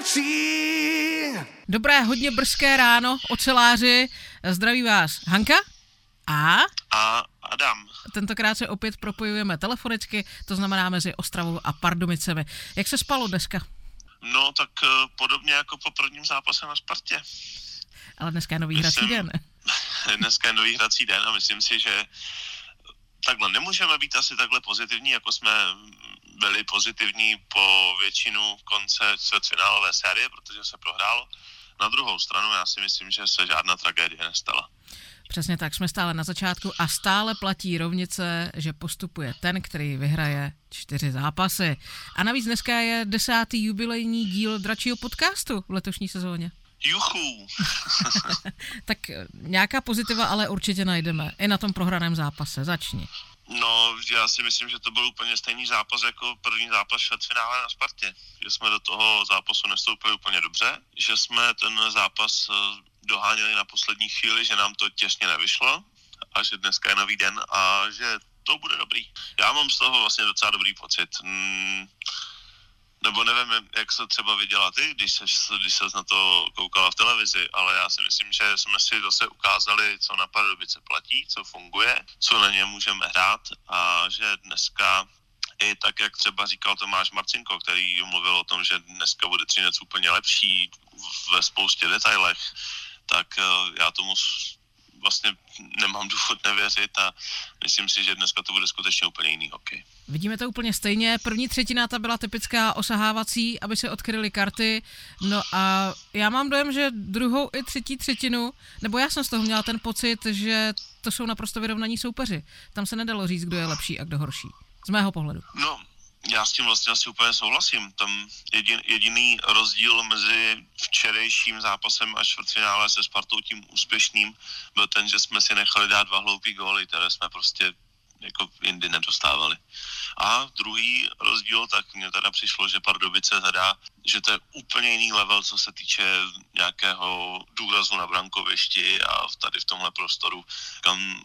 Dračí. Dobré, hodně brzké ráno, oceláři. Zdraví vás Hanka a A Adam, tentokrát se opět propojujeme telefonicky, to znamená mezi Ostravou a Pardubicemi. Jak se spalo dneska? no tak eh, podobně jako po prvním zápase na Spartě. Ale dneska je nový hrací Myslím- den. Dneska je nový hrací den a myslím si, že takhle nemůžeme být asi takhle pozitivní, jako jsme byli pozitivní po většinu konce čtvrtfinálové série, protože se prohrálo. Na druhou stranu já si myslím, že se žádná tragédie nestala. Přesně tak, jsme stále na začátku a stále platí rovnice, že postupuje ten, který vyhraje čtyři zápasy. A navíc dneska je desátý jubilejní díl Dračího podcastu v letošní sezóně. Juchu! Tak nějaká pozitiva ale určitě najdeme. I na tom prohraném zápase. Začni. No, já si myslím, že to byl úplně stejný zápas jako první zápas čtvrtfinále na Spartě. Že jsme do toho zápasu nestoupili úplně dobře, že jsme ten zápas eh, doháněli na poslední chvíli, že nám to těsně nevyšlo a že dneska je nový den a že to bude dobrý. Já mám z toho vlastně docela dobrý pocit. Mm, nebo nevím, jak se třeba viděla ty, když se, když se na to koukala v televizi, ale já si myslím, že jsme si zase ukázali, co na Pardubice platí, co funguje, co na ně můžeme hrát a že dneska i tak, jak třeba říkal Tomáš Marcinko, který mluvil o tom, že dneska bude Třinec úplně lepší ve spoustě detailech, tak eh, já tomu vlastně nemám důvod nevěřit a myslím si, že dneska to bude skutečně úplně jiný hokej. Vidíme to úplně stejně. První třetina ta byla typická osahávací, aby se odkryly karty. No a já mám dojem, že druhou i třetí třetinu, nebo já jsem z toho měla ten pocit, že to jsou naprosto vyrovnaní soupeři. Tam se nedalo říct, kdo je lepší a kdo horší. Z mého pohledu. No, já s tím vlastně asi úplně souhlasím. Tam jedin, jediný rozdíl mezi včerejším zápasem a čtvrtfinále se Spartou tím úspěšným byl ten, že jsme si nechali dát dva hloupý góly, které jsme prostě jako jindy nedostávali. A druhý rozdíl, tak mně teda přišlo, že Pardubice teda, že to je úplně jiný level, co se týče nějakého důrazu na brankovišti a tady v tomhle prostoru, kam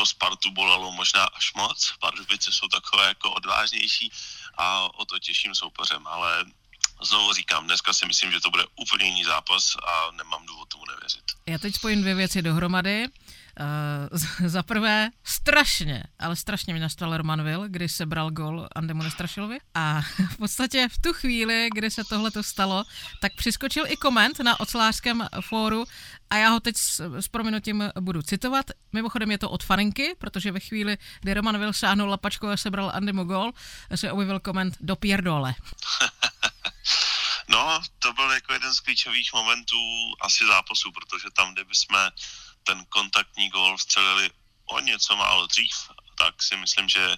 to Spartu bolelo možná až moc. Pardubice jsou takové jako odvážnější a o to těším soupeřem, ale znovu říkám, dneska si myslím, že to bude úplně jiný zápas a nemám důvod tomu nevěřit. Já teď spojím dvě věci dohromady. Uh, za prvé, strašně, ale strašně mě naštval Roman Will, kdy se bral gol Andemu Nestrašilovi. A v podstatě v tu chvíli, kdy se tohle to stalo, tak přiskočil i koment na ocelářském fóru a já ho teď s, s prominutím budu citovat. Mimochodem je to od Farinky, protože ve chvíli, kdy Roman Will sáhnul lapačkou a sebral Andemu gol, se objevil koment do pierdole. No, to byl jako jeden z klíčových momentů asi zápasu, protože tam, kdyby jsme ten kontaktní gól střelili o něco málo dřív, tak si myslím, že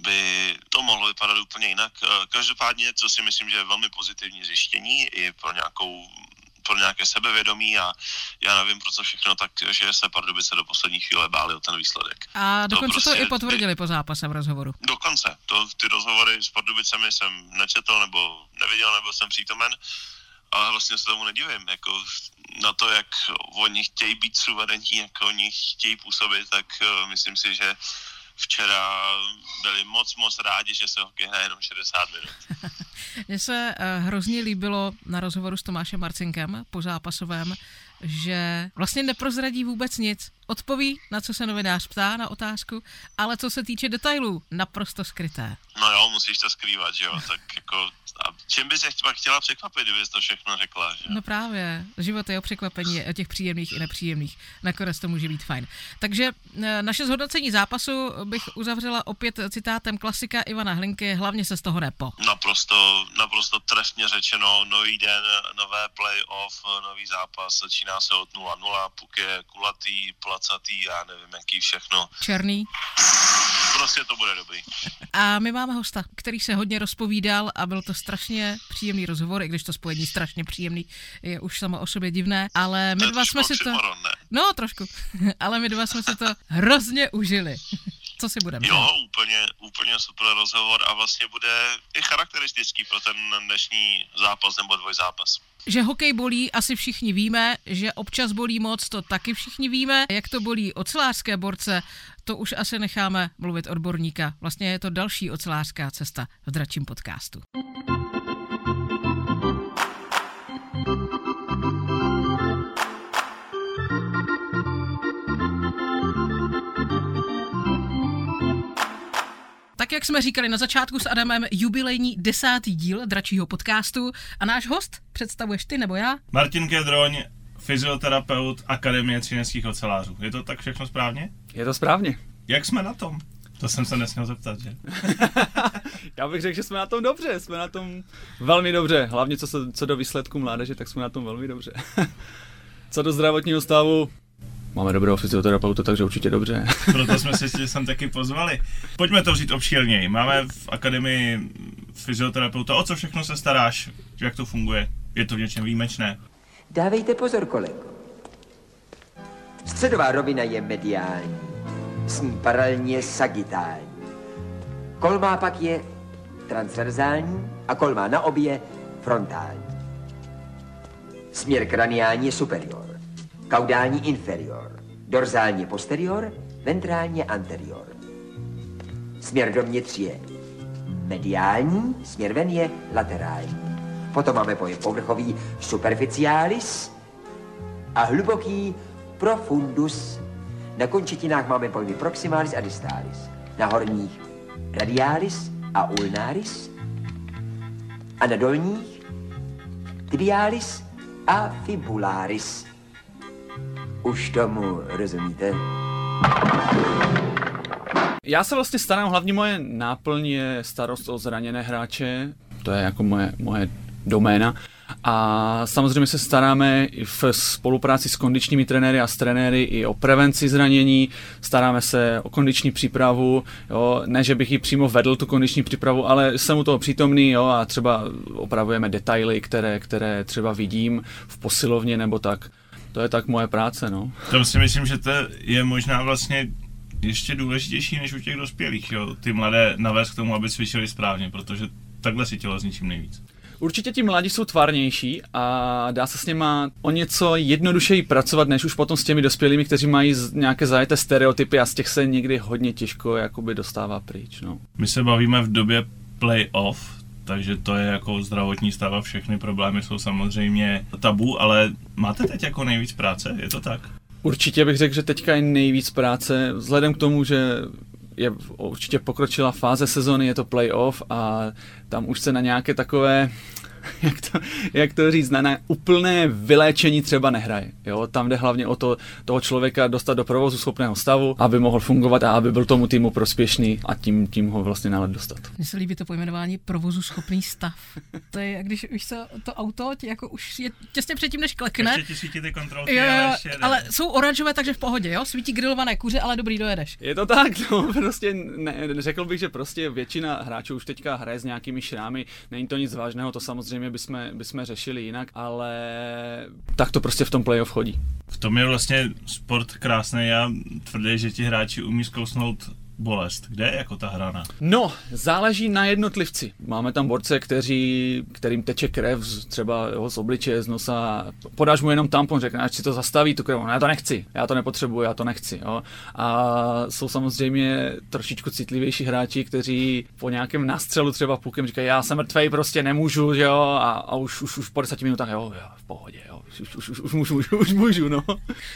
by to mohlo vypadat úplně jinak. Eh, Každopádně, co si myslím, že je velmi pozitivní zjištění i pro nějakou pro nějaké sebevědomí a já nevím pro co všechno, tak že se Pardubice do poslední chvíle báli o ten výsledek. A To dokonce to, prostě- i potvrdili po zápase v rozhovoru. Dokonce. To, ty rozhovory s Pardubicemi jsem nečetl nebo neviděl, nebo jsem přítomen, ale vlastně se tomu nedivím. Jako na to, jak oni chtějí být suverénní, jak oni chtějí působit, tak uh, myslím si, že včera byli moc, moc rádi, že se hokej hraje jenom 60 minut. Mně se uh, hrozně líbilo na rozhovoru s Tomášem Marcinkem po zápasovém, že vlastně neprozradí vůbec nic. Odpoví, na co se novinář ptá, na otázku, ale co se týče detailů, naprosto skryté. No jo, musíš to skrývat, že jo, tak jako a čím bys je pak chtěla překvapit, kdybys to všechno řekla, že jo? No právě, život je o překvapení, o těch příjemných i nepříjemných. Nakonec to může být fajn. Takže eh, naše zhodnocení zápasu bych uzavřela opět citátem klasika Ivana Hlinky, hlavně se z toho nepo. Naprosto, naprosto trefně řečeno, nový den, nové playoff, nový zápas, začíná se od 0-0, puk je kulatý, placatý, já nevím, jaký všechno. Černý. Prostě to bude dobrý. A my máme hosta, který se hodně rozpovídal a byl to strašně příjemný rozhovor, i když to spojení strašně příjemný je už samo o sobě divné, ale my dva jsme si to... ne? No, trošku. ale my dva jsme si to hrozně užili. Co si budeme? Jo, úplně, úplně super rozhovor a vlastně bude i charakteristický pro ten dnešní zápas nebo dvojzápas. Že hokej bolí, asi všichni víme, že občas bolí moc, to taky všichni víme. Jak to bolí ocelářské borce, to už asi necháme mluvit odborníka. Vlastně je to další ocelářská cesta v dračím podcastu. Tak, jak jsme říkali na začátku s Adamem, jubilejní desátý díl dračího podcastu a náš host představuješ ty nebo já? Martin Kedroň, fyzioterapeut Akademie třineckých ocelářů. Je to tak všechno správně? Je to správně. Jak jsme na tom? To jsem se nesměl zeptat, že? Já bych řekl, že jsme na tom dobře, jsme na tom velmi dobře. Hlavně co, se, co do výsledku mládeže, tak jsme na tom velmi dobře. co do zdravotního stavu, Máme dobrého fyzioterapeuta, takže určitě dobře. Proto jsme se sem taky pozvali. Pojďme to vzít obšírněji. Máme v akademii fyzioterapeuta. O co všechno se staráš? Jak to funguje? Je to v něčem výjimečné? Dávejte pozor, kolego. Středová rovina je mediální, s ní paralelně sagitální. Kolmá pak je transverzální a kolmá na obě frontální. Směr kraniální je superior, kaudální inferior, dorzální posterior, ventrální anterior. Směr dovnitř je mediální, směr ven je laterální. Potom máme pojem povrchový superficialis a hluboký profundus. Na končetinách máme pojmy proximalis a distalis. Na horních radialis a ulnaris. A na dolních tibialis a fibularis. Už tomu rozumíte? Já se vlastně starám, hlavně moje náplň je starost o zraněné hráče, to je jako moje, moje doména. A samozřejmě se staráme i v spolupráci s kondičními trenéry a s trenéry i o prevenci zranění, staráme se o kondiční přípravu, jo, ne, že bych ji přímo vedl tu kondiční přípravu, ale jsem u toho přítomný jo, a třeba opravujeme detaily, které, které třeba vidím v posilovně nebo tak. To je tak moje práce, no. To si myslím, že to je možná vlastně ještě důležitější než u těch dospělých, jo? ty mladé navést k tomu, aby cvičili správně, protože takhle si tělo zničím nejvíc. Určitě ti mladí jsou tvárnější a dá se s něma o něco jednodušeji pracovat, než už potom s těmi dospělými, kteří mají nějaké zajeté stereotypy a z těch se někdy hodně těžko jakoby dostává pryč. No. My se bavíme v době play-off, takže to je jako zdravotní stav a všechny problémy jsou samozřejmě tabu, ale máte teď jako nejvíc práce, je to tak? Určitě bych řekl, že teďka je nejvíc práce, vzhledem k tomu, že je určitě pokročila fáze sezóny, je to playoff a tam už se na nějaké takové jak to, jak to říct, na, na úplné vyléčení třeba nehraje. Jo? Tam jde hlavně o to, toho člověka dostat do provozu schopného stavu, aby mohl fungovat a aby byl tomu týmu prospěšný a tím, tím ho vlastně nálet dostat. Mně se líbí to pojmenování provozu schopný stav. To je, když už se to auto ti jako už je těsně předtím, než klekne. Ještě ti svítí ty kontrolky, jo, ale, ale jsou oranžové, takže v pohodě, jo? Svítí grilované kuře, ale dobrý, dojedeš. Je to tak, no, prostě ne, řekl bych, že prostě většina hráčů už teďka hraje s nějakými šrámy, není to nic vážného, to samozřejmě bychom, bychom řešili jinak, ale tak to prostě v tom playoff chodí. V tom je vlastně sport krásný. Já tvrdý, že ti hráči umí zkousnout bolest. Kde je jako ta hrana? No, záleží na jednotlivci. Máme tam borce, kteří, kterým teče krev z, třeba jo, z obličeje, z nosa. Podáš mu jenom tampon, řekne, ať si to zastaví, tu krev. No, já to nechci, já to nepotřebuji, já to nechci. Jo. A jsou samozřejmě trošičku citlivější hráči, kteří po nějakém nástřelu třeba pukem říkají, já jsem mrtvej, prostě nemůžu, jo, a, a už, už, už po deseti minutách, jo, jo, v pohodě, jo, už, už, už, už, můžu, už, už můžu, no.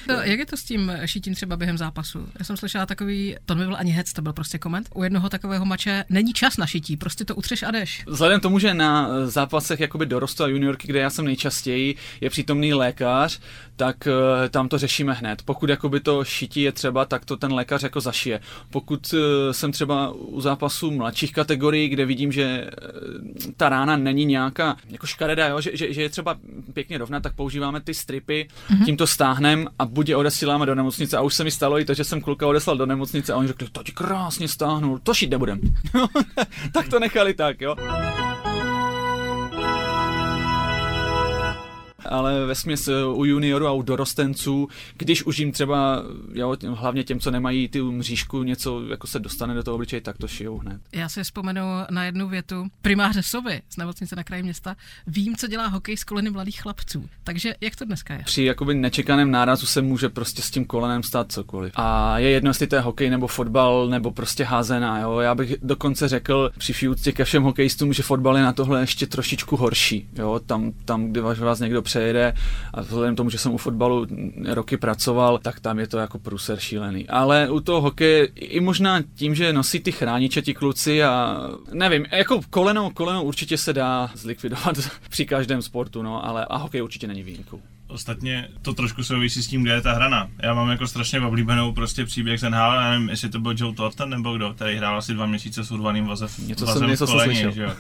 To, jak je to s tím šitím třeba během zápasu? Já jsem slyšela takový, to nebyl ani hec, to byl prostě koment. U jednoho takového mače není čas na šití, prostě to utřeš a jdeš. Vzhledem tomu, že na zápasech jakoby dorostu a juniorky, kde já jsem nejčastěji, je přítomný lékař, tak uh, tam to řešíme hned. Pokud jakoby to šití je třeba, tak to ten lékař jako zašije. Pokud uh, jsem třeba u zápasu mladších kategorií, kde vidím, že ta rána není nějaká jako škaredá, jo? Že, že, že, je třeba pěkně rovná, tak používáme ty stripy, mm-hmm. tím to stáhnem a buď je odesíláme do nemocnice. A už se mi stalo i to, že jsem kluka odeslal do nemocnice a on řekl, to krásně stáhnul, to šít nebudem. tak to nechali tak, jo. Ale ve směs eh, u juniorů a u dorostenců, když už jim třeba, jo, hlavně těm, co nemají ty mřížku, něco jako se dostane do toho obličeje, tak to šijou hned. Já si vzpomenu na jednu větu. Primáře Sovy z nemocnice na kraji města vím, co dělá hokej s koleny mladých chlapců. Takže jak to dneska je? Při jakoby nečekaném nárazu se může prostě s tím kolenem stát cokoliv. A je jedno, jestli to je hokej nebo fotbal nebo prostě házená. Jo? Já bych dokonce řekl při úctě ke všem hokejistům, že fotbal je na tohle ještě trošičku horší. Jo? Tam, tam, kde vás někdo pře jede a vzhledem tomu, že jsem u fotbalu roky pracoval, tak tam je to jako pruser šílený. Ale u toho hokeje i možná tím, že nosí ty chrániče ti kluci a nevím, jako koleno, koleno určitě se dá zlikvidovat při každém sportu, no, ale a hokej určitě není výjimkou. Ostatně to trošku souvisí s tím, kde je ta hrana. Já mám jako strašně oblíbenou prostě příběh z NHL, já nevím, jestli to byl Joe Thornton nebo kdo, který hrál asi dva měsíce s urvaným vazem, Něco vazem jsem- něco v jsem koleni, slyšel. že jo.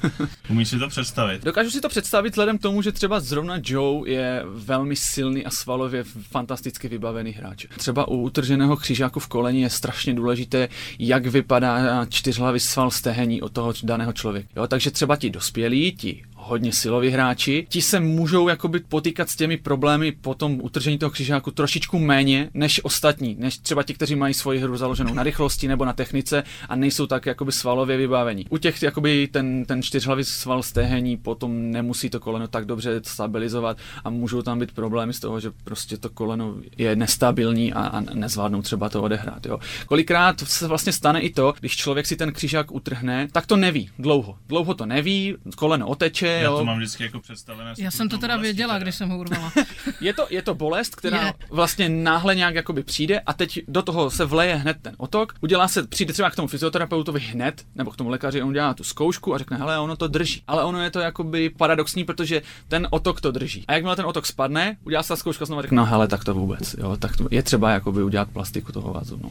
Umíš si to představit? Dokážu si to představit vzhledem k tomu, že třeba zrovna Joe je velmi silný a svalově fantasticky vybavený hráč. Třeba u utrženého křižáku v koleni je strašně důležité, jak vypadá čtyřhlavý sval stehení od toho daného člověka. Jo, takže třeba ti dospělí, ti hodně siloví hráči, ti se můžou jakoby potýkat s těmi problémy po tom utržení toho křižáku trošičku méně než ostatní, než třeba ti, kteří mají svoji hru založenou na rychlosti nebo na technice a nejsou tak jakoby svalově vybavení. U těch jakoby ten, ten čtyřhlavý sval stehení potom nemusí to koleno tak dobře stabilizovat a můžou tam být problémy z toho, že prostě to koleno je nestabilní a, a nezvládnou třeba to odehrát. Jo. Kolikrát se vlastně stane i to, když člověk si ten křižák utrhne, tak to neví dlouho. Dlouho to neví, koleno oteče, Já jo. to mám vždycky jako představené. Já jsem to teda věděla, teda. když jsem ho urvala. Je to, je to bolest, která Je. vlastně náhle nějak jakoby přijde a teď do toho se vleje hned ten otok. Udělá se, přijde třeba k tomu fyzioterapeutovi hned, nebo k tomu lékaři, on udělá tu zkoušku a řekne, hele, ono to drží. Ale ono je to jakoby paradoxní, protože ten otok to drží. A jakmile ten otok spadne, udělá se ta zkouška znovu a řekne, no hele, tak to vůbec, jo, tak to je třeba jakoby udělat plastiku toho vazu. No.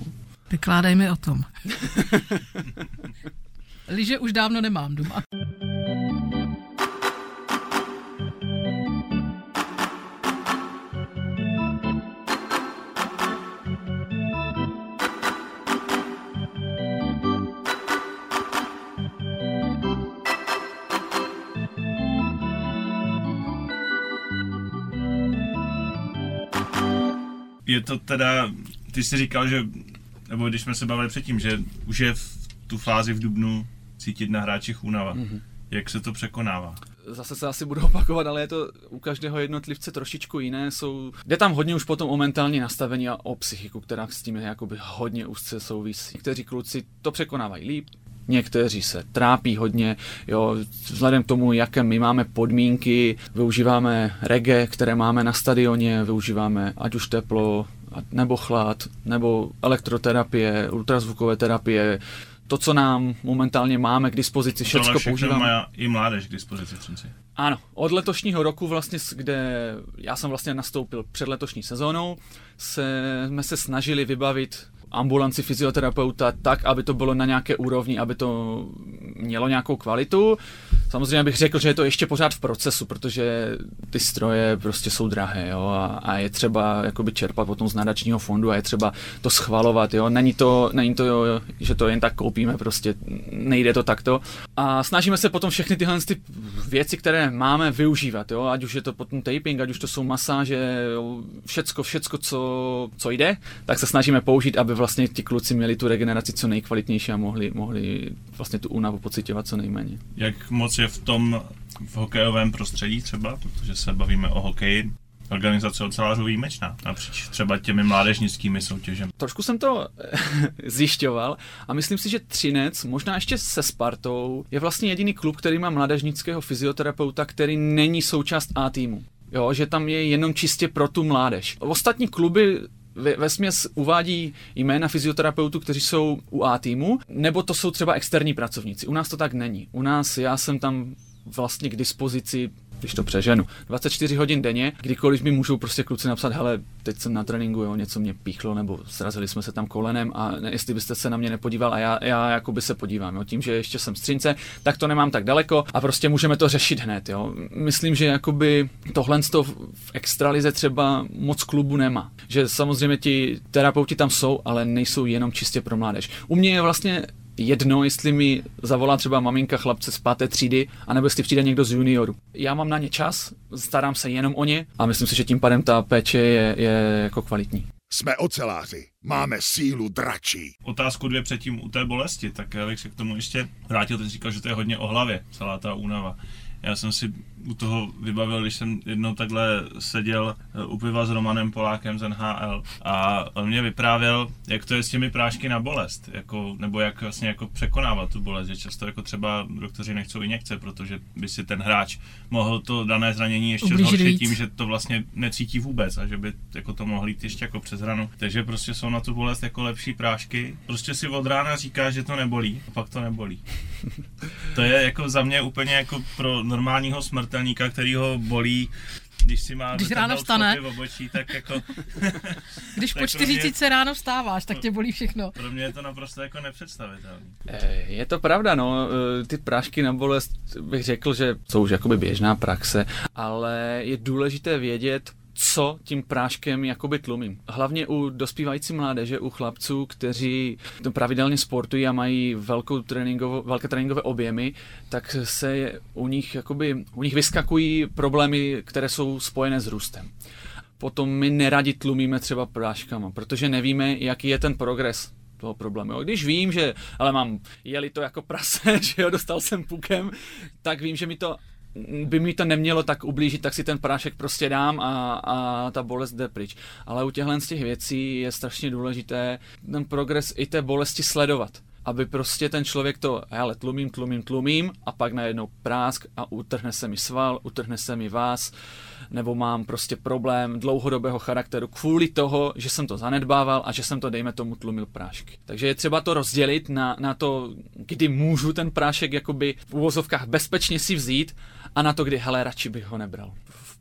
Vykládej mi o tom. Liže už dávno nemám doma. Je to teda, ty jsi říkal, že, nebo když jsme se bavili předtím, že už je v tu fázi v Dubnu cítit na hráčích únava. Mhm. Mm-hmm. Jak se to překonává? zase se asi budu opakovat, ale je to u každého jednotlivce trošičku jiné. Jsou, jde tam hodně už potom o mentální nastavení a o psychiku, která s tím je jakoby hodně úzce souvisí. Někteří kluci to překonávají líp, Někteří se trápí hodně, jo, vzhledem k tomu, jaké my máme podmínky, využíváme reggae, které máme na stadioně, využíváme ať už teplo, nebo chlad, nebo elektroterapie, ultrazvukové terapie, to, co nám momentálně máme k dispozici, všechno používáme. má i mládež k dispozici Třinci. Ano, od letošního roku vlastně, kde já jsem vlastně nastoupil před letošní sezónou, se, jsme se snažili vybavit ambulanci fyzioterapeuta tak, aby to bylo na nějaké úrovni, aby to mělo nějakou kvalitu. Samozřejmě bych řekl, že je to ještě pořád v procesu, protože ty stroje prostě jsou drahé jo, a, a je třeba jakoby čerpat potom z nadačního fondu a je třeba to schvalovat. Jo. Není, to, není to, jo, že to jen tak koupíme, prostě nejde to takto. A snažíme se potom všechny tyhle ty věci, které máme, využívat. Jo. Ať už je to potom taping, ať už to jsou masáže, jo, všecko, všecko, co, co jde, tak se snažíme použít, aby vlastně ti kluci měli tu regeneraci co nejkvalitnější a mohli, mohli vlastně tu únavu pocitovat co nejméně. Jak moc je v tom v hokejovém prostředí třeba, protože se bavíme o hokeji, organizace ocelářů výjimečná, napříč třeba těmi mládežnickými soutěžemi. Trošku jsem to zjišťoval a myslím si, že Třinec, možná ještě se Spartou, je vlastně jediný klub, který má mládežnického fyzioterapeuta, který není součást A týmu. Jo, že tam je jenom čistě pro tu mládež. Ostatní kluby ve, směs uvádí jména fyzioterapeutů, kteří jsou u A týmu, nebo to jsou třeba externí pracovníci. U nás to tak není. U nás já jsem tam vlastně k dispozici když to přeženu, 24 hodin denně, kdykoliv mi můžou prostě kluci napsat, hele, teď jsem na tréninku, jo, něco mě píchlo, nebo srazili jsme se tam kolenem a ne, jestli byste se na mě nepodíval a já, já jakoby se podívám, jo, tím, že ještě jsem střince, tak to nemám tak daleko a prostě můžeme to řešit hned, jo. Myslím, že jakoby tohle to v extralize třeba moc klubu nemá. Že samozřejmě ti terapeuti tam jsou, ale nejsou jenom čistě pro mládež. U mě je vlastně jedno, jestli mi zavolá třeba maminka chlapce z páté třídy, anebo jestli přijde někdo z junioru. Já mám na ně čas, starám se jenom o ně a myslím si, že tím pádem ta péče je, je jako kvalitní. Jsme oceláři, máme sílu dračí. Otázku dvě předtím u té bolesti, tak já bych se k tomu ještě vrátil, teď říkal, že to je hodně o hlavě, celá ta únava. Já jsem si u toho vybavil, když jsem jednou takhle seděl eh, u piva s Romanem Polákem z NHL a on mě vyprávěl, jak to je s těmi prášky na bolest, jako, nebo jak vlastně jako překonávat tu bolest, že často jako třeba doktoři nechcou injekce, protože by si ten hráč mohl to dané zranění ještě Ublížit zhoršit víc. tím, že to vlastně necítí vůbec a že by jako to mohlo jít ještě jako přes hranu. Takže prostě jsou na tu bolest jako lepší prášky. Prostě si od rána říká, že to nebolí, a pak to nebolí. To je jako za mě úplně jako pro normálního smrtelníka, který ho bolí, když si má Když ráno vstane. v obočí, tak jako Když Tak po to čtyřicíce ráno vstáváš, tak tě bolí všechno. pro mě je to naprosto jako nepředstavitelné. Eh, Je to pravda, no, eh, ty prášky na bolest bych řekl, že jsou už jakoby běžná praxe, ale je důležité vědět, co tím práškem jakoby tlumím. Hlavně u dospívající mládeže, u chlapců, kteří to pravidelně sportují a mají velkou tréninkovo, velké tréninkové objemy, tak se u nich jakoby, u nich vyskakují problémy, které jsou spojené s růstem. Potom my neradi tlumíme třeba práškama, protože nevíme, jaký je ten progres toho problému. Když vím, že ale mám, jeli to jako prase, že jo, dostal jsem pukem, tak vím, že mi to by mi to nemělo tak ublížit, tak si ten prášek prostě dám a, a ta bolest jde pryč. Ale u těchhle z těch věcí je strašně důležité ten progres i té bolesti sledovat aby prostě ten člověk to, hele, tlumím, tlumím, tlumím a pak najednou prásk a utrhne se mi sval, utrhne se mi vás, nebo mám prostě problém dlouhodobého charakteru kvůli toho, že jsem to zanedbával a že jsem to, dejme tomu, tlumil prášky. Takže je třeba to rozdělit na, na to, kdy můžu ten prášek jakoby v uvozovkách bezpečně si vzít a na to, kdy, hele, radši bych ho nebral.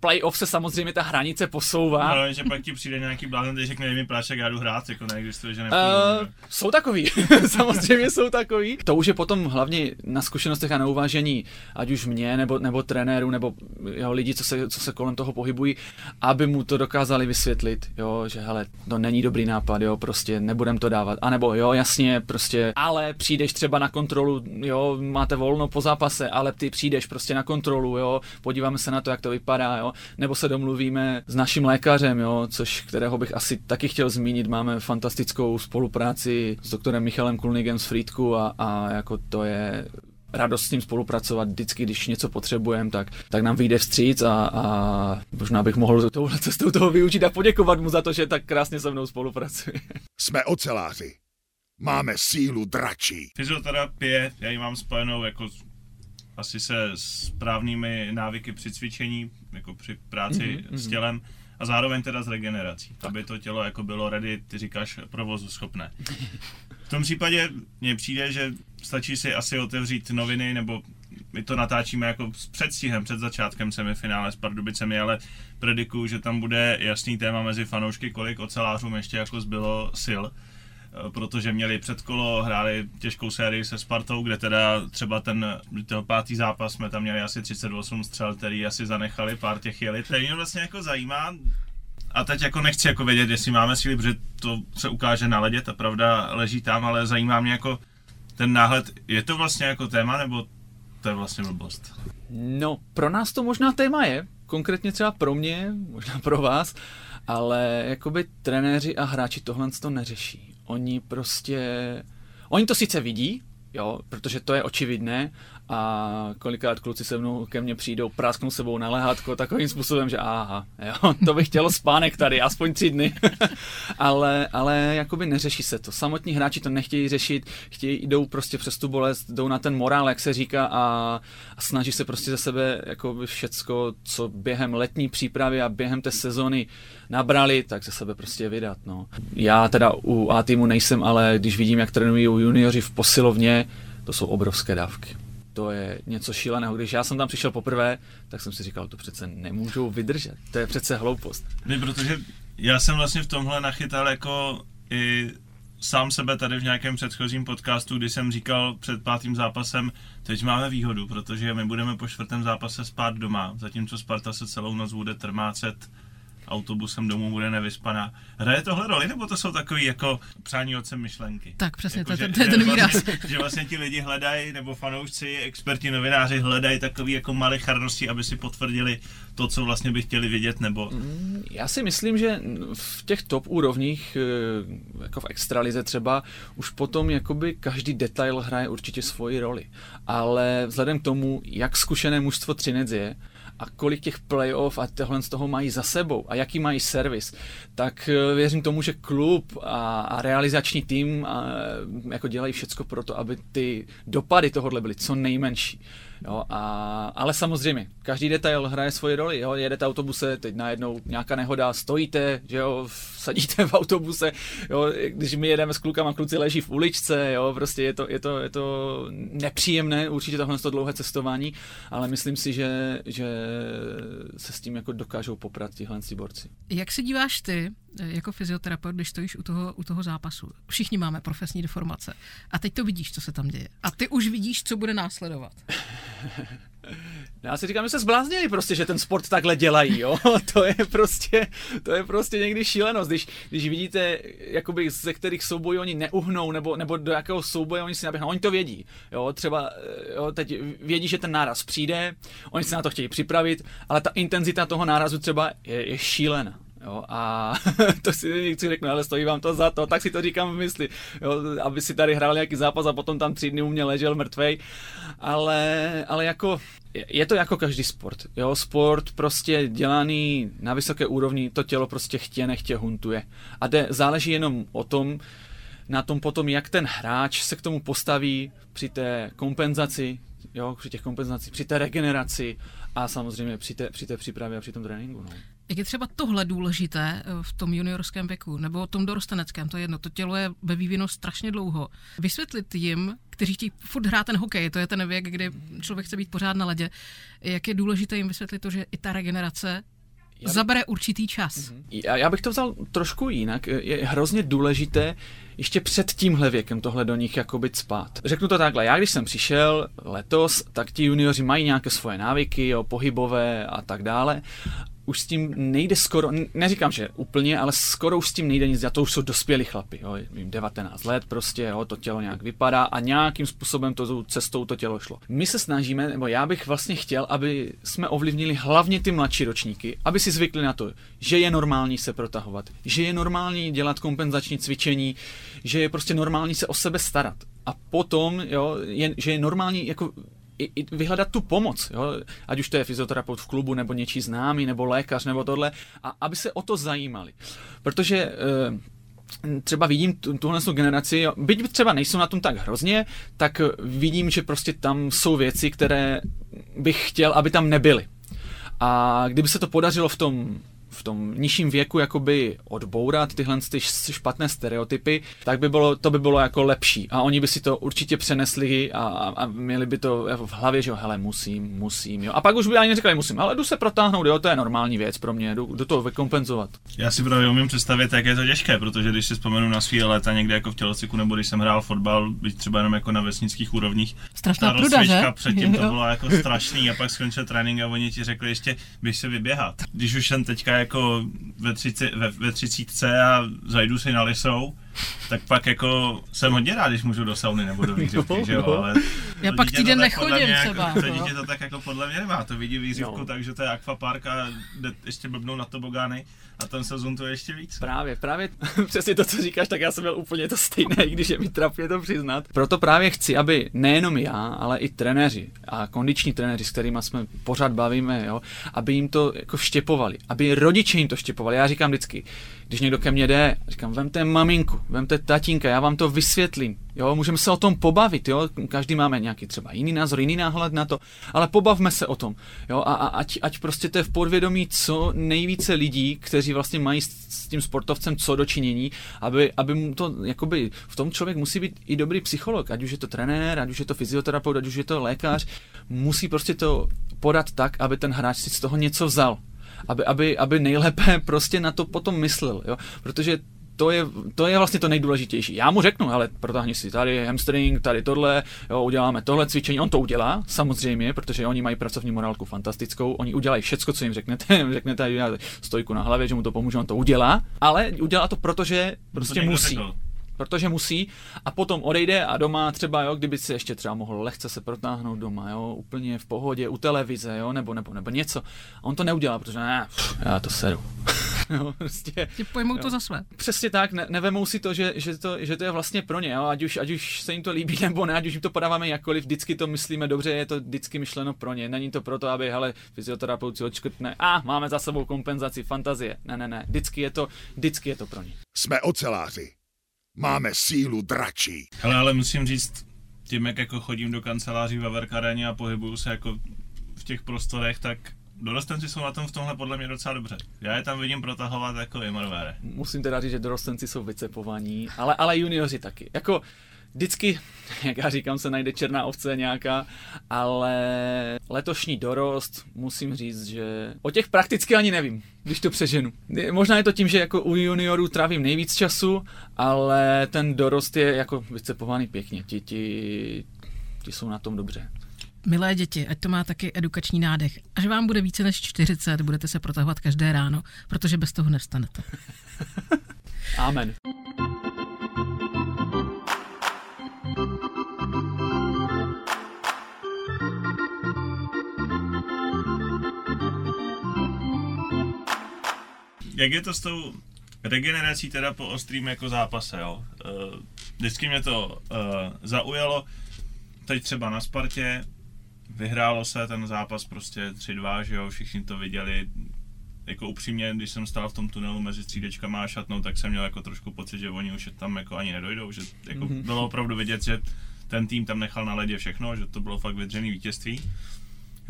Playoff se samozřejmě ta hranice posouvá. Ale že pak ti přijde nějaký blázen, který řekne, mi prášek, já jdu hrát, jako neexistuje, že Uh, nepůjdu. jsou takový, samozřejmě jsou takový. To už je potom hlavně na zkušenostech a na uvážení, ať už mě, nebo, nebo trenéru, nebo jo, lidi, co se, co se kolem toho pohybují, aby mu to dokázali vysvětlit, jo, že hele, to není dobrý nápad, jo, prostě nebudem to dávat. A nebo jo, jasně, prostě, ale přijdeš třeba na kontrolu, jo, máte volno po zápase, ale ty přijdeš prostě na kontrolu, jo, podíváme se na to, jak to vypadá, jo, nebo se domluvíme s naším lékařem, jo, což kterého bych asi taky chtěl zmínit, máme fantastickou spolupráci s doktorem Michalem Kulnigem z Frýdku a, a jako to je radost s ním spolupracovat vždycky, když něco potřebujeme, tak, tak nám vyjde vstříc a, a možná bych mohl touhle cestou toho využít a poděkovat mu za to, že tak krásně se mnou spolupracuje. Jsme oceláři. Máme sílu dračí. Fyzioterapie, já ji mám spojenou jako asi se správnými návyky při cvičení, jako při práci Mhm, s tělem a zároveň teda s regenerací, aby to tělo jako bylo ready, ty říkáš, provozu schopné. V tom případě mně přijde, že stačí si asi otevřít noviny, nebo my to natáčíme jako s předstihem, před začátkem semifinále s Pardubicemi, ale predikuju, že tam bude jasný téma mezi fanoušky, kolik ocelářům ještě jako zbylo sil protože měli předkolo, hráli těžkou sérii se Spartou, kde teda třeba ten, ten pátý zápas jsme tam měli asi 38 střel, který asi zanechali, pár těch jeli. To mě vlastně jako zajímá, a teď jako nechci jako vědět, jestli máme síly, protože to se ukáže na ledě, ta pravda leží tam, ale zajímá mě jako ten náhled, je to vlastně jako téma, nebo to je vlastně blbost? No, pro nás to možná téma je, konkrétně třeba pro mě, možná pro vás, ale jakoby trenéři a hráči tohle to neřeší. Oni prostě, oni to sice vidí, jo, protože to je očividné a kolikrát kluci se mnou ke mně přijdou, prásknou sebou na lehátko takovým způsobem, že aha, jo, to bych chtělo spánek tady, aspoň tři dny. ale, ale jakoby neřeší se to. Samotní hráči to nechtějí řešit, chtějí, jdou prostě přes tu bolest, jdou na ten morál, jak se říká a, a snaží se prostě ze sebe jakoby všecko, co během letní přípravy a během té sezony nabrali, tak ze sebe prostě vydat. No. Já teda u A týmu nejsem, ale když vidím, jak trénují junioři v posilovně, to jsou obrovské dávky. To je něco šíleného. Když já jsem tam přišel poprvé, tak jsem si říkal, to přece nemůžu vydržet. To je přece hloupost. Ne, protože já jsem vlastně v tomhle nachytal jako i sám sebe tady v nějakém předchozím podcastu, kdy jsem říkal před pátým zápasem, teď máme výhodu, protože my budeme po čtvrtém zápase spát doma, zatímco Sparta se celou noc bude trmácet autobusem domů bude nevyspaná. Hraje tohle roli, nebo to jsou takový jako přání otcem myšlenky? Tak přesně, Jako, to, že- to, to je ten že výraz. Vlastně, že vlastně ti lidi hledají, nebo fanoušci, experti, novináři hledají takový jako malicharnosti, aby si potvrdili to, co vlastně by chtěli vidět, nebo... Já si myslím, že v těch top úrovních, eh, jako v extralize třeba, už potom jakoby každý detail hraje určitě svoji roli. Ale vzhledem k tomu, jak zkušené mužstvo Třinec je, a kolik těch playoff a tohle z toho mají za sebou a jaký mají servis, tak eh, věřím tomu, že klub a, a realizační tým a, jako dělají všecko pro to, aby ty dopady tohohle byly co nejmenší. Jo, a, ale samozřejmě, každý detail hraje svoji roli. Jo, jedete autobuse, teď najednou nějaká nehoda, stojíte, že jo, sadíte v autobuse, jo, když my jedeme s klukama, kluci leží v uličce, jo, prostě je to, je to, je to nepříjemné, určitě tohle to dlouhé cestování, ale myslím si, že, že se s tím jako dokážou poprat tihle borci. Jak se díváš ty eh, jako fyzioterapeut, když stojíš u toho, u toho zápasu? Všichni máme profesní deformace. A teď to vidíš, co se tam děje. A ty už vidíš, co bude následovat. Já si říkám, že se zbláznili prostě, že ten sport takhle dělají, jo. To je prostě, to je prostě někdy šílenost, když, když vidíte, jakoby ze kterých soubojů oni neuhnou, nebo, nebo do jakého souboje oni si naběhnou. Oni to vědí, jo. Třeba, eh, jo, teď vědí, že ten náraz přijde, oni se na to chtějí připravit, ale ta intenzita toho nárazu třeba je, je šílená. Jo, a to si někdo řekne, ale stojí vám to za to, tak si to říkám v mysli, jo, aby si tady hrál nějaký zápas a potom tam tři dny u mě ležel mrtvej, ale, ale jako, je- je to jako každý sport, jo, sport prostě dělaný na vysoké úrovni, to tělo prostě chtě, nechtě huntuje a jde, záleží jenom o tom, na tom potom, jak ten hráč se k tomu postaví při té kompenzaci, jo, při těch kompenzacích, při té regeneraci a samozřejmě při té, při té přípravě a při tom tréninku. No. Jak je třeba tohle důležité eh, v tom juniorském věku, nebo tom dorosteneckém, to je jedno, to tělo je ve vývinu strašně dlouho. Vysvětlit jim, kteří chtějí furt hrát ten hokej, to je ten věk, kdy člověk chce být pořád na ledě, jak je důležité jim vysvětlit to, že i ta regenerace Já- zabere určitý čas. Já, já bych to vzal trošku jinak. Je hrozně důležité ještě před tímhle věkem tohle do nich jakoby spát. Řeknu to takhle, já když jsem přišel letos, tak ti junioři mají nějaké svoje návyky, jo, pohybové a tak dále. Už s tím nejde skoro, neříkám, že úplně, ale skoro už s tím nejde nic, a to už jsou dospělí chlapi, jo, jim 19 let prostě, jo, to tělo nějak vypadá a nějakým způsobem to tou cestou to tělo šlo. My se snažíme, nebo já bych vlastně chtěl, aby jsme ovlivnili hlavně ty mladší ročníky, aby si zvykli na to, že je normální se protahovat, že je normální dělat kompenzační cvičení, že je prostě normální se o sebe starat. A potom, jo, je, že je normální jako i, i vyhledat tu pomoc, jo? ať už to je fyzioterapeut v klubu, nebo něčí známý, nebo lékař, nebo tohle, a aby se o to zajímali. Protože eh, třeba vidím tu- tuhle tu generaci, byť třeba nejsou na tom tak hrozně, tak vidím, že prostě tam jsou věci, které bych chtěl, aby tam nebyly. A kdyby se to podařilo v tom v tom nižším věku jakoby odbourat tyhle ty špatné stereotypy, tak by bylo, to by bylo jako lepší. A oni by si to určitě přenesli a, a, a měli by to v hlavě, že jo, hele, musím, musím, jo. A pak už by ani neříkali, musím, ale jdu se protáhnout, jo, to je normální věc pro mě, jdu, jdu to vykompenzovat. Já si právě umím představit, jak je to těžké, protože když si vzpomenu na svý léta někde jako v tělociku, nebo když jsem hrál fotbal, byť třeba jenom jako na vesnických úrovních, Strašná ta pruda, že? předtím to bylo jako strašný a pak skončil trénink a oni ti řekli ještě, běž se vyběhat. Když už jsem teďka jako ve, třici, ve, ve třicítce a zajdu si na lisou, tak pak jako jsem hodně rád, když můžu do sauny nebo do výřivky, No, že jo, ale Já to pak týden nechodím mě třeba, Jako, to no. dítě to tak jako podle mě nemá, to vidí výřivku, No. takže to je akvapark a jde ještě blbnou na tobogány a ten se zuntuje ještě víc. Právě, právě přesně to, co říkáš, tak já jsem byl úplně to stejné, i když je mi trapně to přiznat. Proto právě chci, aby nejenom já, ale i trenéři a kondiční trenéři, s kterými jsme pořád bavíme, jo, aby jim to jako vštěpovali, aby rodiče jim to vštěpovali. Já říkám vždycky, když někdo ke mně jde, říkám, vemte maminku, vemte tatínka, já vám to vysvětlím. Jo, můžeme se o tom pobavit, jo, každý máme nějaký třeba jiný názor, jiný náhled na to, ale pobavme se o tom, jo, a, a ať, ať prostě to je v podvědomí co nejvíce lidí, kteří vlastně mají s, s tím sportovcem co dočinění, aby, aby mu to, jakoby, v tom člověk musí být i dobrý psycholog, ať už je to trenér, ať už je to fyzioterapeut, ať už je to lékař, musí prostě to podat tak, aby ten hráč si z toho něco vzal aby, aby, aby nejlépe prostě na to potom myslel, jo? protože to je, to je vlastně to nejdůležitější. Já mu řeknu, ale protáhni si tady hamstring, tady tohle, jo, uděláme tohle cvičení. On to udělá, samozřejmě, protože oni mají pracovní morálku fantastickou. Oni udělají všecko, co jim řeknete. řeknete, stojku na hlavě, že mu to pomůže, on to udělá, ale udělá to, protože prostě musí. Řekl protože musí a potom odejde a doma třeba, jo, kdyby si ještě třeba mohl lehce se protáhnout doma, jo, úplně v pohodě, u televize, jo, nebo, nebo, nebo něco. A on to neudělá, protože ne, já to seru. jo, prostě, Ti pojmou jo. to za své. Přesně tak, ne, nevemou si to že, že to, že to je vlastně pro ně, jo, ať už, ať už se jim to líbí nebo ne, ať už jim to podáváme jakkoliv, vždycky to myslíme dobře, je to vždycky myšleno pro ně. Není to proto, aby, hele, fyzioterapeut si odškrtne, a ah, máme za sebou kompenzaci, fantazie. Ne, ne, ne, vždycky je to, vždycky je to pro ně. Jsme oceláři. Máme sílu dračí. Hele, ale musím říct, tím, jak jako chodím do kanceláří ve Verkareně a pohybuju se jako v těch prostorech, tak dorostenci jsou na tom v tomhle podle mě docela dobře. Já je tam vidím protahovat jako Immerware. Musím teda říct, že dorostenci jsou vycepovaní, ale, ale junioři taky. Jako vždycky, jak já říkám, se najde černá ovce nějaká, ale letošní dorost, musím říct, že o těch prakticky ani nevím, když to přeženu. Možná je to tím, že jako u juniorů trávím nejvíc času, ale ten dorost je jako vycepovaný pěkně. Ti, ti, ti jsou na tom dobře. Milé děti, ať to má taky edukační nádech. Až vám bude více než 40, budete se protahovat každé ráno, protože bez toho nevstanete. Amen. Jak je to s tou regenerací teda po ostrým jako zápase, jo? Uh, vždycky mě to uh, zaujalo, teď třeba na Spartě, vyhrálo se ten zápas prostě 3-2, že jo, všichni to viděli, jako upřímně, když jsem stál v tom tunelu mezi střídečkama a šatnou, tak jsem měl jako trošku pocit, že oni už tam jako ani nedojdou, že jako mm-hmm. bylo opravdu vidět, že ten tým tam nechal na ledě všechno, že to bylo fakt vydřený vítězství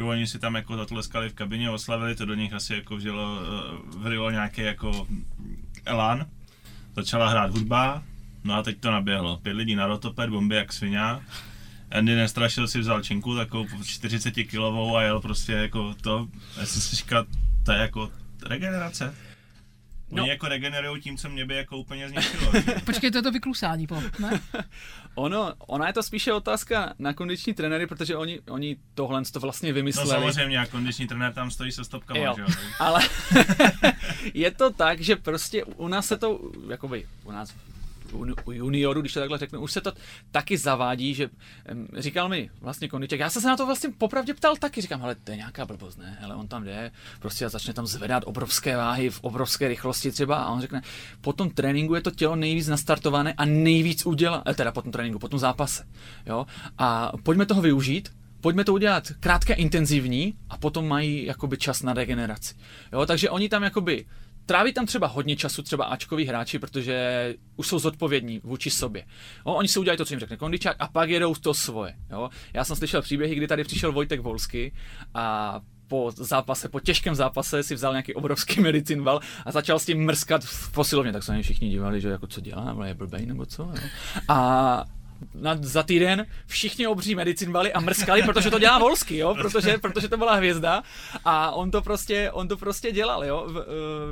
jo, oni si tam jako zatleskali v kabině, oslavili, to do nich asi jako vžilo, eh, vrilo nějaký jako elán. Začala hrát hudba, no a teď to naběhlo. Pět lidí na rotoped, bomby jak svině. Andy nestrašil si vzal činku takovou 40 kilovou a jel prostě jako to, já jsem si říkal, to je jako regenerace. Oni no. jako regenerují tím, co mě by jako úplně zničilo. Počkej, to je to vyklusání, po, ne? ono, ona je to spíše otázka na kondiční trenéry, protože oni, oni tohle to vlastně vymysleli. No samozřejmě, a kondiční trenér tam stojí se stopkama, jo. že jo? Ale je to tak, že prostě u nás se to, jakoby, u nás u juniorů, když to takhle řeknu, už se to taky zavádí, že říkal mi vlastně Kondiček, já jsem se na to vlastně popravdě ptal taky, říkám, ale to je nějaká blbost, ne, ale on tam jde, prostě začne tam zvedat obrovské váhy v obrovské rychlosti třeba. A on řekne, po tom tréninku je to tělo nejvíc nastartované a nejvíc udělá, eh, teda po tom tréninku, po tom zápase, jo, a pojďme toho využít, pojďme to udělat krátké, intenzivní a potom mají jakoby čas na regeneraci. Jo, takže oni tam jakoby tráví tam třeba hodně času třeba Ačkoví hráči, protože už jsou zodpovědní vůči sobě. Jo, oni si udělají to, co jim řekne kondičák a pak jedou to svoje. Jo. Já jsem slyšel příběhy, kdy tady přišel Vojtek Volsky a po zápase, po těžkém zápase si vzal nějaký obrovský medicinval a začal s tím mrskat v posilovně, tak se na všichni dívali, že jako co dělá, je blbej nebo co. Jo. A na, za týden všichni obří medicinvali a mrskali, protože to dělá Volsky, jo, protože, protože to byla hvězda a on to prostě, on to prostě dělal, jo, v,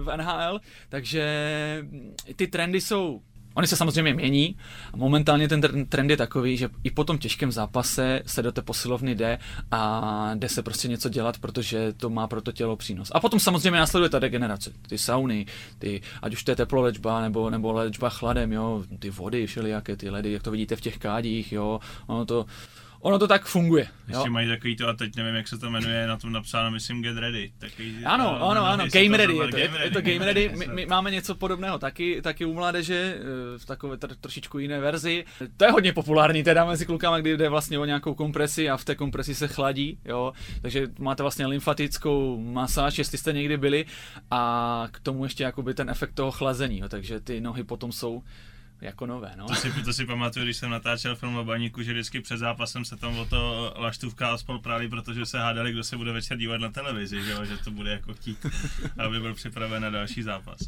v NHL, takže ty trendy jsou Oni se samozřejmě mění. Momentálně ten trend je takový, že i po tom těžkém zápase se do té posilovny jde a jde se prostě něco dělat, protože to má pro to tělo přínos. A potom samozřejmě následuje ta degenerace. Ty sauny, ty, ať už to je teplovečba nebo, nebo léčba chladem, jo, ty vody, všelijaké ty ledy, jak to vidíte v těch kádích, jo, ono to, ono to tak funguje. Ještě jo? mají takový to, a teď nevím, jak se to jmenuje, na tom napsáno, myslím, Get Ready. Takový, ano, uh, ano, ano, Game Ready, je to, game ready, je to Game Ready, my, my, máme něco podobného taky, taky u mládeže, eh, v takové tr- trošičku jiné verzi. To je hodně populární teda mezi klukama, kdy jde vlastně o nějakou kompresi a v té kompresi se chladí, jo, takže máte vlastně lymfatickou masáž, jestli jste někdy byli a k tomu ještě jakoby ten efekt toho chlazení, jo, takže ty nohy potom jsou jako nové, no. To si, to si pamatuju, když jsem natáčel film o baníku, že vždycky před zápasem se tam o to laštůvka a spol práli, protože se hádali, kdo se bude večer dívat na televizi, že, jo? že to bude jako chtít, aby byl připraven na další zápas.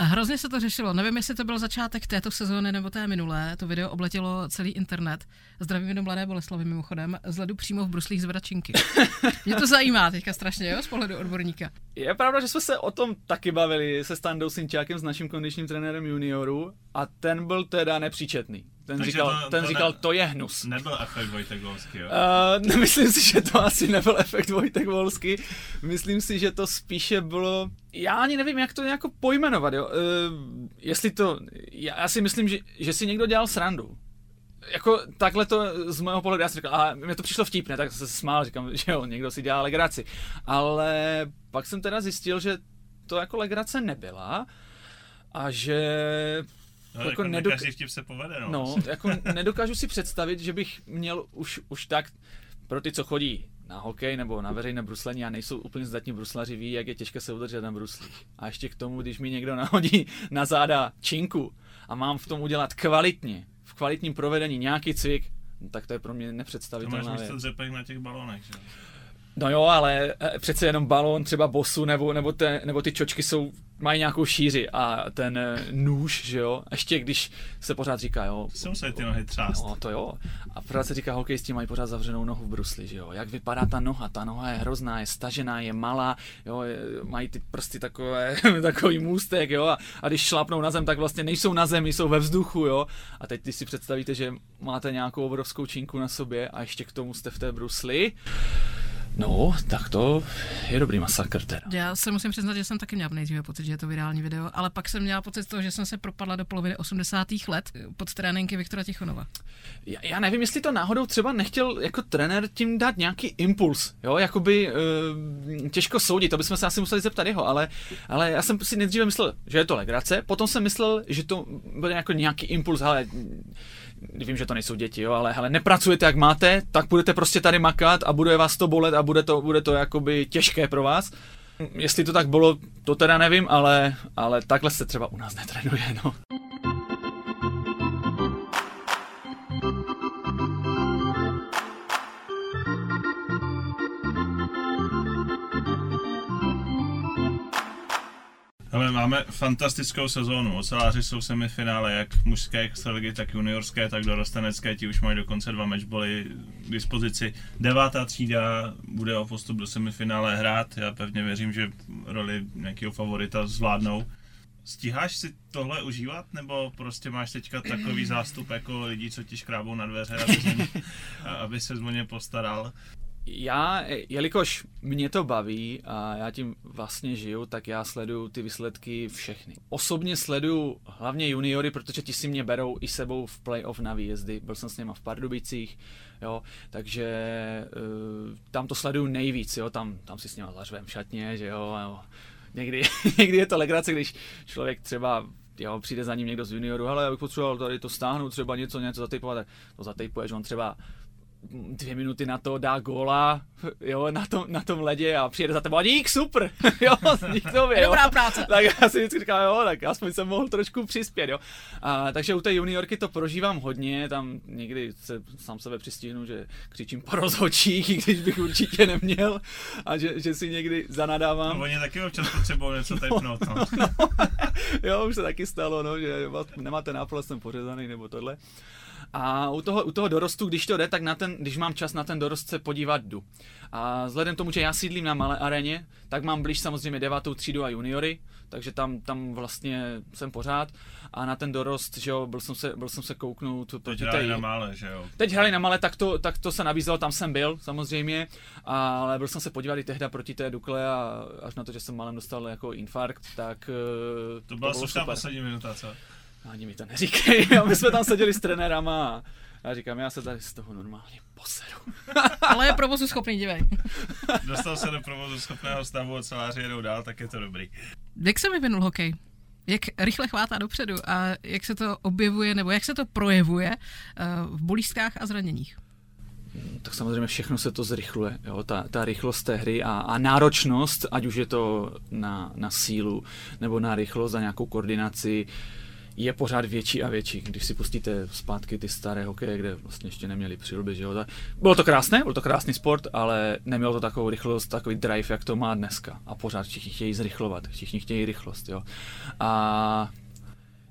Hrozně se to řešilo. Nevím, jestli to byl začátek této sezóny nebo té minulé. To video obletělo celý internet. Zdravím do Mladé Boleslavy mimochodem. Z ledu přímo v bruslích zvedačinky. Mě to zajímá teďka strašně, jo, z pohledu odborníka. Je pravda, že jsme se o tom taky bavili se Standou Sinčákem, s naším kondičním trenérem junioru a ten byl teda nepříčetný. Ten Takže říkal, to- ten to říkal, ne- to je hnus. Nebyl efekt Vojtek Volsky, jo? Uh, nemyslím si, že to asi nebyl efekt Vojtek Volsky. Myslím si, že to spíše bylo... Já ani nevím, jak to jako pojmenovat, jo. Uh, jestli to... Já, já si myslím, že, že si někdo dělal srandu. Jako takhle to z mého pohledu, já jsem říkal, a mě to přišlo vtipné, tak jsem se smál, říkám, že jo, někdo si dělá legraci. Ale pak jsem teda zjistil, že to jako legrace nebyla a že No, jako jako nedok- každý vtip se povede, no. No, jako nedokážu si představit, že bych měl už, už tak pro ty, co chodí na hokej nebo na veřejné bruslení a nejsou úplně zdatní bruslaři, ví, jak je těžké se udržet na bruslích. A ještě k tomu, když mi někdo nahodí na záda činku a mám v tom udělat kvalitně, v kvalitním provedení nějaký cvik, no, tak to je pro mě To máš nepředstavitelná věc. místo dřepek na těch balonech, že? No jo, ale eh, přece jenom balón, třeba bosu, nebo, nebo, te, nebo ty čočky jsou, mají nějakou šíři a ten eh, nůž, že jo, ještě když se pořád říká, jo, Jsou se ty nohy třást. No, to jo. A pořád se říká, hokejisti mají pořád zavřenou nohu v brusli, že jo. Jak vypadá ta noha? Ta noha je hrozná, je stažená, je malá, jo, je, mají ty prsty takové, takový můstek, jo. A, a, když šlapnou na zem, tak vlastně nejsou na zemi, jsou ve vzduchu, jo. A teď, když si představíte, že máte nějakou obrovskou činku na sobě a ještě k tomu jste v té brusli, no, tak to je dobrý masakr teda. Já se musím přiznat, že jsem taky měla nejdříve pocit, že je to virální video, ale pak jsem měla pocit toho, že jsem se propadla do poloviny 80. let pod tréninky Viktora Tichonova. Já, já nevím, jestli to náhodou třeba nechtěl jako trenér tím dát nějaký impuls, jo, jakoby uh, těžko soudit, to bychom se asi museli zeptat jeho, ale, ale já jsem si nejdříve myslel, že je to legrace, potom jsem myslel, že to byl jako nějaký impuls, ale vím, že to nejsou děti, jo, ale hele, nepracujete jak máte, tak budete prostě tady makat a bude vás to bolet a bude to, bude to jakoby těžké pro vás. Jestli to tak bylo, to teda nevím, ale, ale takhle se třeba u nás netrénuje, no. Máme fantastickou sezónu. Oceláři jsou semifinále jak mužské extraligy, tak juniorské, tak dorostenecké. Ti už mají dokonce dva matchboly k dispozici. Devátá třída bude o postup do semifinále hrát. Já pevně věřím, že roli nějakého favorita zvládnou. Stíháš si tohle užívat, nebo prostě máš teďka takový zástup jako lidí, co ti škrábou na dveře, aby se, aby se o ně postaral? Já, jelikož mě to baví a já tím vlastně žiju, tak já sleduju ty výsledky všechny. Osobně sleduju hlavně juniory, protože ti si mě berou i sebou v playoff na výjezdy. Byl jsem s něma v Pardubicích, jo, takže uh, tam to sleduju nejvíc, jo, tam, tam si s něma zařvem šatně, že jo, jo. Někdy, někdy je to legrace, když člověk třeba jo, přijde za ním někdo z junioru, ale já bych potřeboval tady to stáhnout, třeba něco, něco zatejpovat, tak to zatejpuje, že on třeba dvě minuty na to dá góla, jo, na tom, na tom ledě a přijede za tebou a dík, super, jo, dík tobě, jo. Dobrá práce. Tak já si vždycky říkám, jo, tak aspoň jsem mohl trošku přispět, jo. A, takže u té juniorky to prožívám hodně, tam někdy se sám sebe přistihnu, že křičím po rozhočích, i když bych určitě neměl a že, že si někdy zanadávám. No, oni taky občas potřebují něco typnout, no. jo, už se taky stalo, no, že nemáte nápole, jsem pořezaný nebo tohle. A u toho, u toho dorostu, když to jde, tak na ten, když mám čas na ten dorost se podívat jdu. A vzhledem k tomu, že já sídlím na malé aréně, tak mám blíž samozřejmě devátou třídu a juniory, takže tam, tam vlastně jsem pořád. A na ten dorost, že jo, byl jsem se, byl jsem se kouknout Teď hráli na mále, že jo. Teď hráli na malé, tak to, tak to se nabízelo, tam jsem byl samozřejmě, ale byl jsem se podívat i tehda proti té Dukle a až na to, že jsem malem dostal jako infarkt, tak eh, To byla bylo slušná poslední minuta, co? Ani mi to neříkej, a my jsme tam seděli s trenérama a já říkám, já se tady z toho normálně poseru. Ale je provozu schopný, dívej. Dostal se do provozu schopného stavu, oceláři jedou dál, tak je to dobrý. Jak se vyvinul hokej? Jak rychle chvátá dopředu a jak se to objevuje, nebo jak se to projevuje eh, v bolístkách a zraněních? Tak samozřejmě všechno se to zrychluje, jo? Ta, ta rychlost té hry a, a náročnost, ať už je to na, na sílu nebo na rychlost a nějakou koordinaci, je pořád větší a větší. Když si pustíte zpátky ty staré hokeje, kde vlastně ještě neměli přilby, že jo. Tak bylo to krásné, byl to krásný sport, ale nemělo to takovou rychlost, takový drive, jak to má dneska. A pořád všichni chtějí zrychlovat, všichni chtějí rychlost, jo. A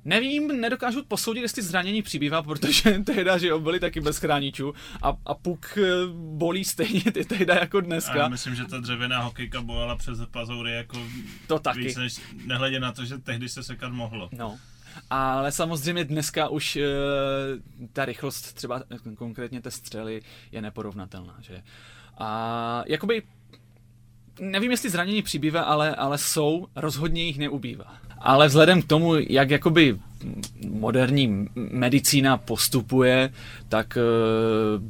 Nevím, nedokážu posoudit, jestli zranění přibývá, protože tehdy, že jo, byli taky bez chráničů a, a puk eh, bolí stejně ty tehdy jako dneska. A já myslím, že ta dřevěná hokejka bolela přes pazoury jako to taky. víc, než nehledě na to, že tehdy se sekat mohlo. No. Ale samozřejmě dneska už uh, ta rychlost, třeba konkrétně té střely, je neporovnatelná. Že? A jakoby nevím, jestli zranění přibývá, ale, ale jsou, rozhodně jich neubývá. Ale vzhledem k tomu, jak jakoby moderní medicína postupuje, tak uh,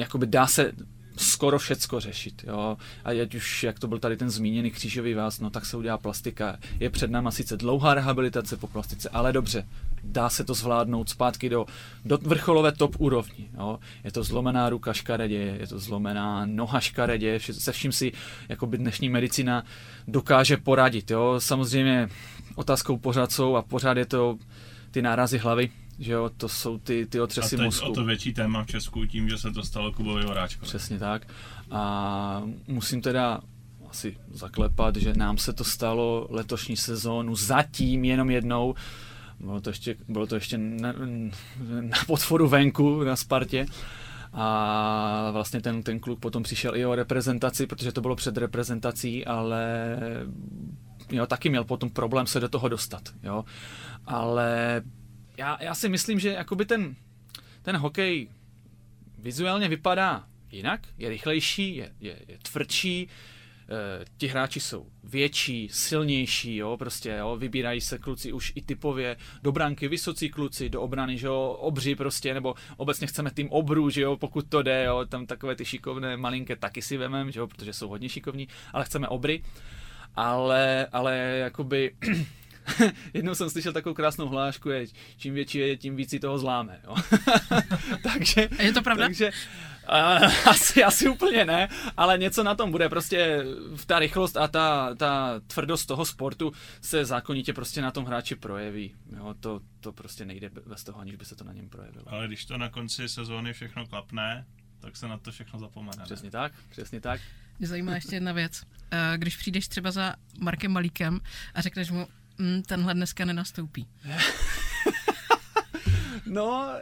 jakoby dá se skoro všecko řešit. Jo? A ať už, jak to byl tady ten zmíněný křížový vás, no tak se udělá plastika. Je před náma sice dlouhá rehabilitace po plastice, ale dobře, dá se to zvládnout zpátky do, do vrcholové top úrovni. Jo? Je to zlomená ruka škaredě, je to zlomená noha škaredě, se vším si jakoby dnešní medicína dokáže poradit. Jo? Samozřejmě otázkou pořád jsou a pořád je to ty nárazy hlavy, že jo, to jsou ty, ty otřesy a mozku. o to větší téma v Česku tím, že se to stalo Kubovi Horáčkovi. Přesně tak. A musím teda asi zaklepat, že nám se to stalo letošní sezónu zatím jenom jednou. Bylo to ještě, bylo to ještě na, na podforu venku na Spartě. A vlastně ten, ten kluk potom přišel i o reprezentaci, protože to bylo před reprezentací, ale jo, taky měl potom problém se do toho dostat. Jo. Ale já, já si myslím, že jakoby ten, ten hokej vizuálně vypadá jinak, je rychlejší, je, je, je tvrdší, e, ti hráči jsou větší, silnější, jo, prostě, jo, vybírají se kluci už i typově do branky, vysocí kluci, do obrany, že jo, obři prostě, nebo obecně chceme tým obrů, že jo, pokud to jde, jo, tam takové ty šikovné malinké taky si vemem, že jo, protože jsou hodně šikovní, ale chceme obry, ale, ale jakoby jednou jsem slyšel takovou krásnou hlášku, je, čím větší je, tím víc si toho zláme. Jo. takže, a je to pravda? Takže, uh, asi, asi úplně ne, ale něco na tom bude. Prostě ta rychlost a ta, ta tvrdost toho sportu se zákonitě prostě na tom hráči projeví. Jo, to, to prostě nejde bez toho, aniž by se to na něm projevilo. Ale když to na konci sezóny všechno klapne, tak se na to všechno zapomene. Přesně tak, přesně tak. Mě zajímá ještě jedna věc. Když přijdeš třeba za Markem Malíkem a řekneš mu, mm, tenhle dneska nenastoupí. No,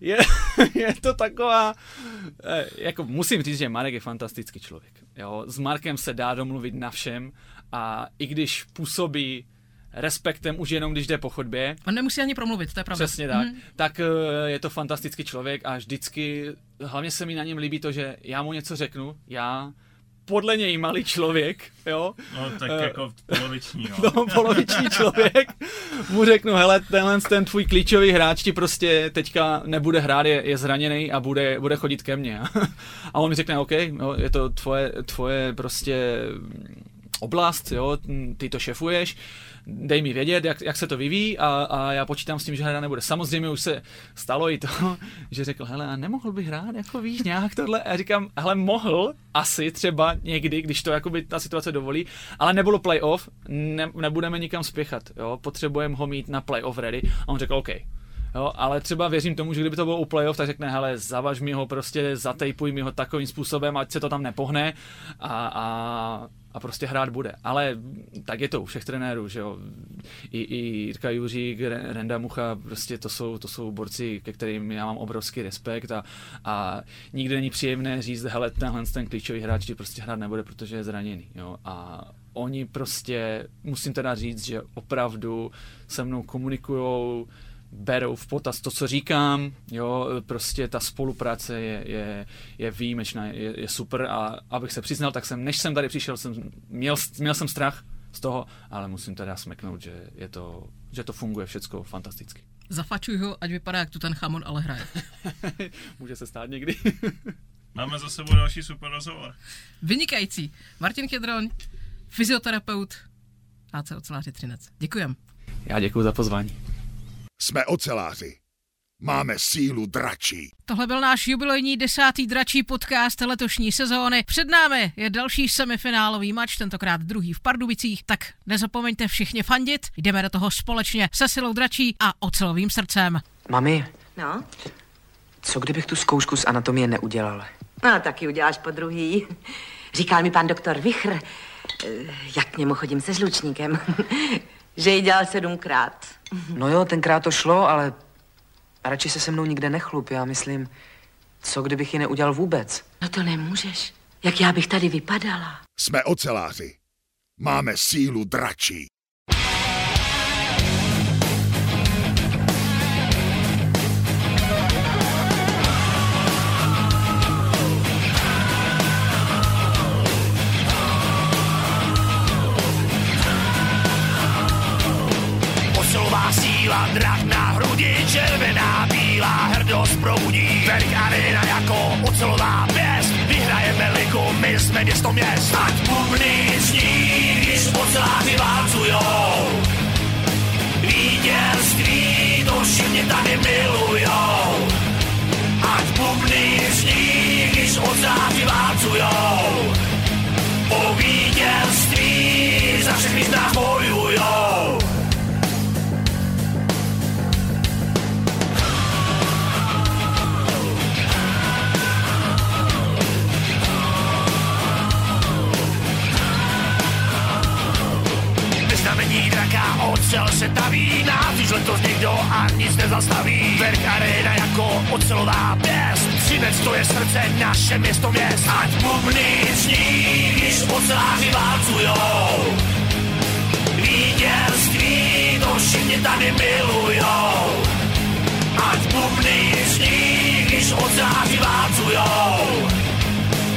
je, je to taková, eh, jako musím říct, že Marek je fantastický člověk. Jo? S Markem se dá domluvit na všem a i když působí respektem už jenom, když jde po chodbě. On nemusí ani promluvit, to je pravda. Přesně tak. Mm. Tak eh, je to fantastický člověk a vždycky, hlavně se mi na něm líbí to, že já mu něco řeknu, já podle něj malý člověk, jo. No tak uh, jako poloviční, no. no. poloviční člověk. Mu řeknu, hele, tenhle ten tvůj klíčový hráč ti prostě teďka nebude hrát, je, je zraněný a bude, bude chodit ke mně. a on mi řekne, OK, jo, je to tvoje, tvoje prostě oblast, jo, ty to šefuješ, dej mi vědět, jak, jak se to vyvíjí a, a já počítám s tím, že hra nebude. Samozřejmě už se stalo i to, že řekl, hele, a nemohl bych hrát, jako víš, nějak tohle. A říkám, hele, mohl asi třeba někdy, když to jakoby ta situace dovolí, ale nebylo playoff, ne, nebudeme nikam spěchat, jo, potřebujeme ho mít na playoff ready. A on řekl, OK, Jo, ale třeba věřím tomu, že kdyby to bylo u playoff, tak řekne, hele, zavaž mi ho, prostě zatejpuj mi ho takovým způsobem, ať se to tam nepohne a, a a prostě hrát bude. Ale tak je to u všech trenérů, že jo. I, i Jirka Juřík, Renda Mucha, prostě to jsou, to jsou borci, ke kterým já mám obrovský respekt a, a nikdy není příjemné říct, hele, tenhle ten klíčový hráč ti prostě hrát nebude, protože je zraněný, jo. A oni prostě, musím teda říct, že opravdu se mnou komunikujou, berou v potaz to, co říkám, jo, prostě ta spolupráce je, je, je výjimečná, je, je super a abych se přiznal, tak jsem, než jsem tady přišel, jsem, měl, měl jsem strach z toho, ale musím teda smeknout, že, je to, že to funguje všecko fantasticky. Zafačuj ho, ať vypadá jak tu ten chamon, ale hraje. Může se stát někdy. Máme za sebou další super rozhovor. Vynikající. Martin Kedroň, fyzioterapeut AC Oceláři Třinec. Děkujem. Já děkuji za pozvání. Jsme oceláři. Máme sílu dračí. Tohle byl náš jubilejní desátý dračí podcast letošní sezóny. Před námi je další semifinálový mač, tentokrát druhý v Pardubicích, tak nezapomeňte všichni fandit. Jdeme do toho společně se silou dračí a ocelovým srdcem. Mami, No, co kdybych tu zkoušku z anatomie neudělal? no taky uděláš po druhý. Říkal mi pan doktor Vichr, eh, jak k němu chodím se žlučníkem, že ji dělal sedmkrát. No jo, tenkrát to šlo, ale radši se se mnou nikde nechlup. Já myslím, co kdybych ji neudělal vůbec? No to nemůžeš. Jak já bych tady vypadala. Jsme oceláři. Máme sílu dračí. Drak na hrudi, červená, bílá, hrdost probudí. Verik arena jako ocelová pěst, vyhrajeme ligu, my jsme město měst. Ať bubny zní, když oceláři válcujou. Vítězství, všichni tady milujou. Ať bubny zní, když oceláři válcujou. ocel se taví, nás už letos nikdo a nic nezastaví. Verk arena jako ocelová pěst, Třinec to je srdce, naše město měst. Ať bubny zní, když oceláři válcujou. Vítězství to všichni tady milujou. Ať bubny zní, když oceláři válcujou.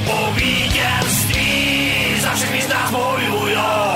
O vítězství za všechny z nás bojujou.